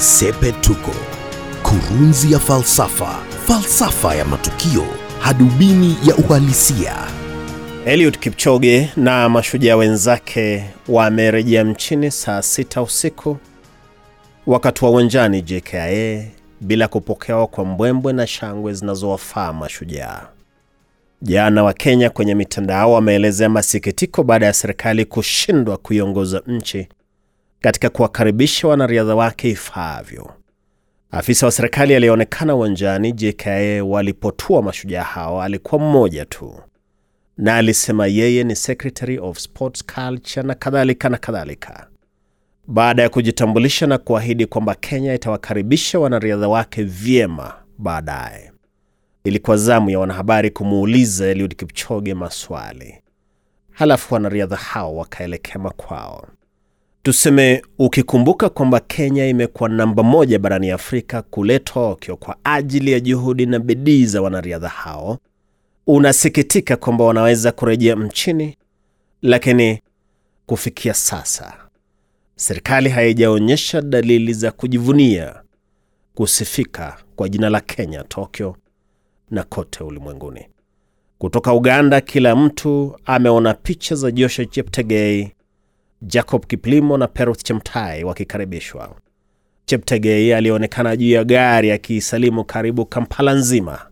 Sepetuko, kurunzi ya falsafa, falsafa ya matukio, hadubini ya uhalisia. Eliud Kipchoge na mashujaa wenzake wamerejea mchini saa sita usiku wakati wa uwanjani JKIA bila kupokewa kwa mbwembwe na shangwe zinazowafaa mashujaa. Jana wa Kenya kwenye mitandao wameelezea masikitiko baada ya serikali kushindwa kuiongoza nchi katika kuwakaribisha wanariadha wake ifaavyo. Afisa wa serikali aliyeonekana uwanjani JKA walipotua mashujaa hao alikuwa mmoja tu, na alisema yeye ni Secretary of Sports Culture na kadhalika na kadhalika, baada ya kujitambulisha na kuahidi kwamba Kenya itawakaribisha wanariadha wake vyema baadaye. Ilikuwa zamu ya wanahabari kumuuliza Eliud Kipchoge maswali, halafu wanariadha hao wakaelekea makwao. Tuseme ukikumbuka kwamba Kenya imekuwa namba moja barani Afrika kule Tokyo kwa ajili ya juhudi na bidii za wanariadha hao, unasikitika kwamba wanaweza kurejea mchini, lakini kufikia sasa serikali haijaonyesha dalili za kujivunia kusifika kwa jina la Kenya Tokyo na kote ulimwenguni. Kutoka Uganda, kila mtu ameona picha za Joshua Cheptegei, Jacob Kiplimo na Peruth Chemtai wakikaribishwa. Cheptegei alionekana juu ya gari akiisalimu karibu Kampala nzima.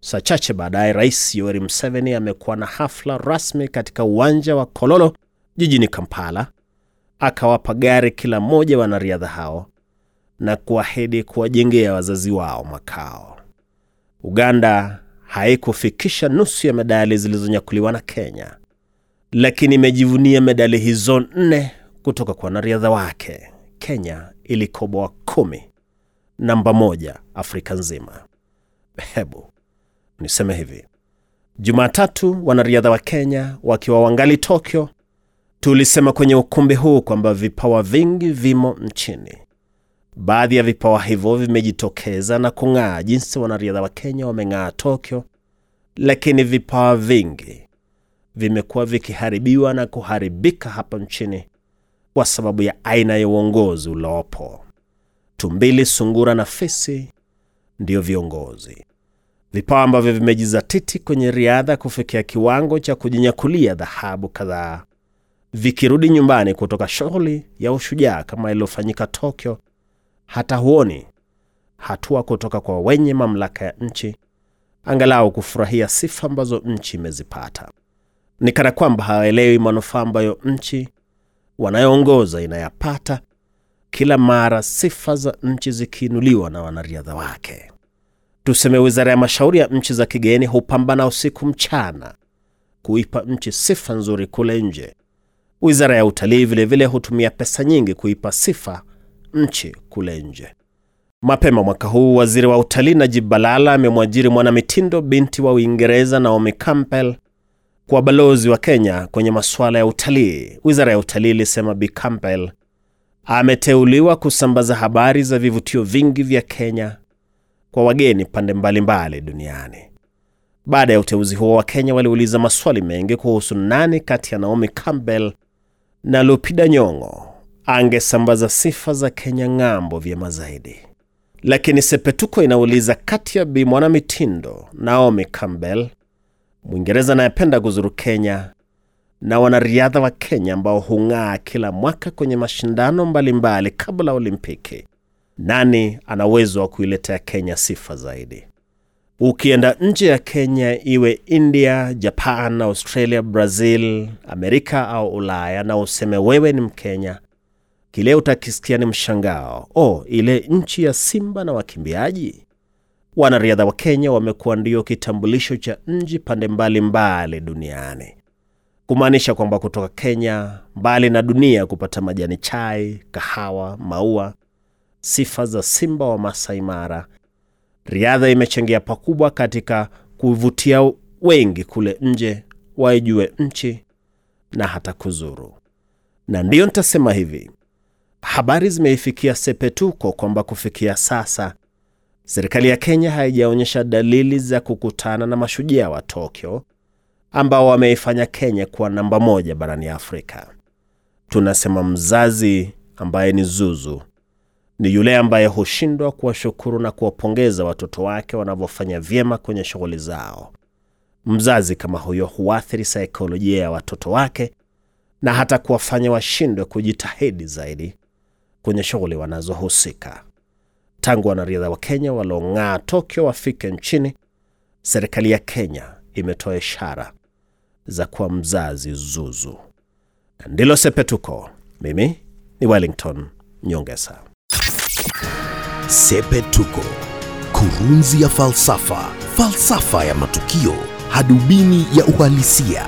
Saa chache baadaye, Rais Yoweri Museveni amekuwa na hafla rasmi katika uwanja wa Kololo jijini Kampala, akawapa gari kila mmoja wanariadha hao na kuahidi kuwajengea wazazi wao makao. Uganda haikufikisha nusu ya medali zilizonyakuliwa na Kenya, lakini imejivunia medali hizo nne kutoka kwa wanariadha wake. Kenya ilikoboa kumi, namba moja Afrika nzima. Hebu niseme hivi, Jumatatu wanariadha wa Kenya wakiwa wangali Tokyo, tulisema kwenye ukumbi huu kwamba vipawa vingi vimo nchini. Baadhi ya vipawa hivyo vimejitokeza na kung'aa jinsi wanariadha wa Kenya wameng'aa Tokyo, lakini vipawa vingi vimekuwa vikiharibiwa na kuharibika hapa nchini kwa sababu ya aina ya uongozi uliopo. Tumbili, sungura na fisi ndio viongozi, vipawa ambavyo vimejizatiti kwenye riadha kufikia kiwango cha kujinyakulia dhahabu kadhaa, vikirudi nyumbani kutoka shughuli ya ushujaa kama iliyofanyika Tokyo hata huoni hatua kutoka kwa wenye mamlaka ya nchi angalau kufurahia sifa ambazo nchi imezipata. Ni kana kwamba hawaelewi manufaa ambayo nchi wanayoongoza inayapata kila mara sifa za nchi zikiinuliwa na wanariadha wake. Tuseme wizara ya mashauri ya nchi za kigeni hupambana usiku mchana kuipa nchi sifa nzuri kule nje. Wizara ya utalii vilevile hutumia pesa nyingi kuipa sifa nchi kule nje. Mapema mwaka huu waziri wa utalii Najib Balala amemwajiri mwanamitindo binti wa Uingereza Naomi Campbell kwa balozi wa Kenya kwenye masuala ya utalii. Wizara ya utalii ilisema Bi Campbell ameteuliwa kusambaza habari za vivutio vingi vya Kenya kwa wageni pande mbalimbali duniani. Baada ya uteuzi huo, wa Kenya waliuliza maswali mengi kuhusu nani kati ya Naomi Campbell na Lupita Nyong'o angesambaza sifa za Kenya ng'ambo vyema zaidi. Lakini Sepetuko inauliza kati ya bi mwanamitindo Naomi Campbell, Mwingereza anayependa kuzuru Kenya, na wanariadha wa Kenya ambao hung'aa kila mwaka kwenye mashindano mbalimbali kabla Olimpiki, nani ana uwezo wa kuiletea Kenya sifa zaidi? Ukienda nje ya Kenya, iwe India, Japan, Australia, Brazil, Amerika au Ulaya, na useme wewe ni Mkenya, kile utakisikia ni mshangao. Oh, ile nchi ya simba na wakimbiaji. Wanariadha wa Kenya wamekuwa ndio kitambulisho cha nchi pande mbalimbali duniani, kumaanisha kwamba kutoka Kenya mbali na dunia kupata majani chai, kahawa, maua, sifa za simba wa Masai Mara. Riadha imechangia pakubwa katika kuvutia wengi kule nje waijue nchi na hata kuzuru, na ndiyo nitasema hivi habari zimeifikia Sepetuko kwamba kufikia sasa serikali ya Kenya haijaonyesha dalili za kukutana na mashujaa wa Tokyo ambao wameifanya Kenya kuwa namba moja barani Afrika. Tunasema mzazi ambaye ni zuzu ni yule ambaye hushindwa kuwashukuru na kuwapongeza watoto wake wanavyofanya vyema kwenye shughuli zao. Mzazi kama huyo huathiri saikolojia ya watoto wake na hata kuwafanya washindwe kujitahidi zaidi kwenye shughuli wanazohusika. Tangu wanariadha wa Kenya waliong'aa Tokyo wafike nchini, serikali ya Kenya imetoa ishara za kuwa mzazi zuzu. Ndilo Sepetuko. Mimi ni Wellington Nyongesa. Sepetuko, kurunzi ya falsafa, falsafa ya matukio, hadubini ya uhalisia.